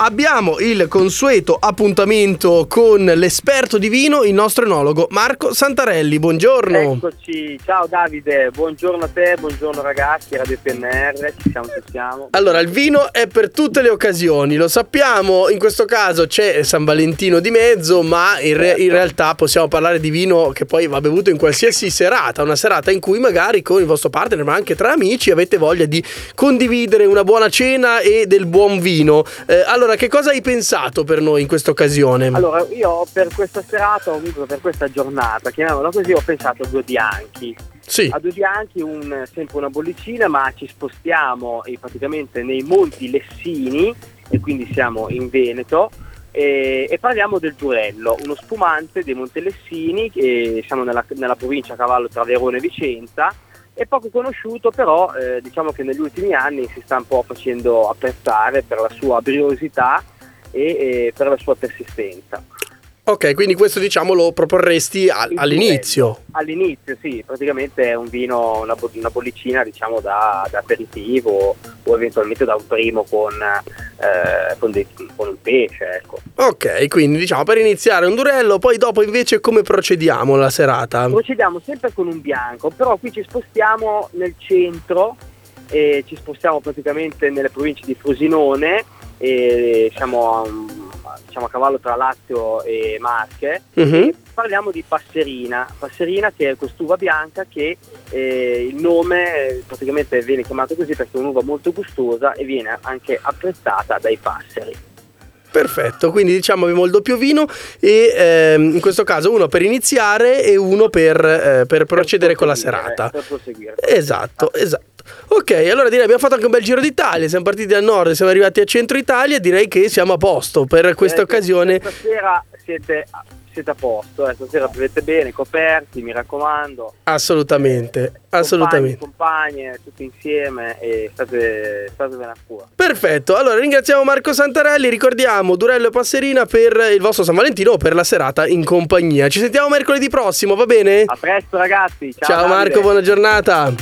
Abbiamo il consueto appuntamento con l'esperto di vino, il nostro enologo Marco Santarelli. Buongiorno. Eccoci, ciao Davide, buongiorno a te, buongiorno ragazzi, Radio PNR, ci siamo, ci siamo. Allora, il vino è per tutte le occasioni, lo sappiamo, in questo caso c'è San Valentino di mezzo, ma in, re- in realtà possiamo parlare di vino che poi va bevuto in qualsiasi serata, una serata in cui magari con il vostro partner, ma anche tra amici, avete voglia di condividere una buona cena e del buon vino. Eh, allora, che cosa hai pensato per noi in questa occasione? Allora, io per questa serata, o comunque per questa giornata, chiamiamola così, ho pensato a due bianchi. Sì. A due bianchi, un, sempre una bollicina, ma ci spostiamo eh, praticamente nei Monti Lessini, e quindi siamo in Veneto, e, e parliamo del Giurello, uno spumante dei Montellessini, che siamo nella, nella provincia a cavallo tra Verona e Vicenza, è poco conosciuto, però eh, diciamo che negli ultimi anni si sta un po' facendo apprezzare per la sua briosità e, e per la sua persistenza. Ok, quindi questo diciamo lo proporresti al- all'inizio. All'inizio, sì, praticamente è un vino, una, bo- una bollicina diciamo da, da aperitivo o eventualmente da un primo con, eh, con, dei- con un pesce, ecco. Ok, quindi diciamo per iniziare un durello, poi dopo invece come procediamo la serata? Procediamo sempre con un bianco, però qui ci spostiamo nel centro, e ci spostiamo praticamente nelle province di Frosinone, e siamo a, diciamo a cavallo tra Lazio e Marche. Mhm. E parliamo di Passerina, Passerina che è quest'uva bianca che eh, il nome eh, praticamente viene chiamato così perché è un'uva molto gustosa e viene anche apprezzata dai passeri. Perfetto, quindi diciamo abbiamo il doppio vino e ehm, in questo caso uno per iniziare e uno per, eh, per procedere con la serata. Per proseguire. Esatto, esatto. Ok, allora direi abbiamo fatto anche un bel giro d'Italia, siamo partiti dal nord, siamo arrivati a centro Italia, direi che siamo a posto per questa che occasione. Stasera siete, siete a posto, eh, stasera vivete bene, coperti, mi raccomando. Assolutamente, assolutamente. Compagni, compagne, tutti insieme e state, statevene a cura. Perfetto, allora ringraziamo Marco Santarelli, ricordiamo Durello e Passerina per il vostro San Valentino o per la serata in compagnia. Ci sentiamo mercoledì prossimo, va bene? A presto ragazzi, ciao, Ciao Davide. Marco, buona giornata.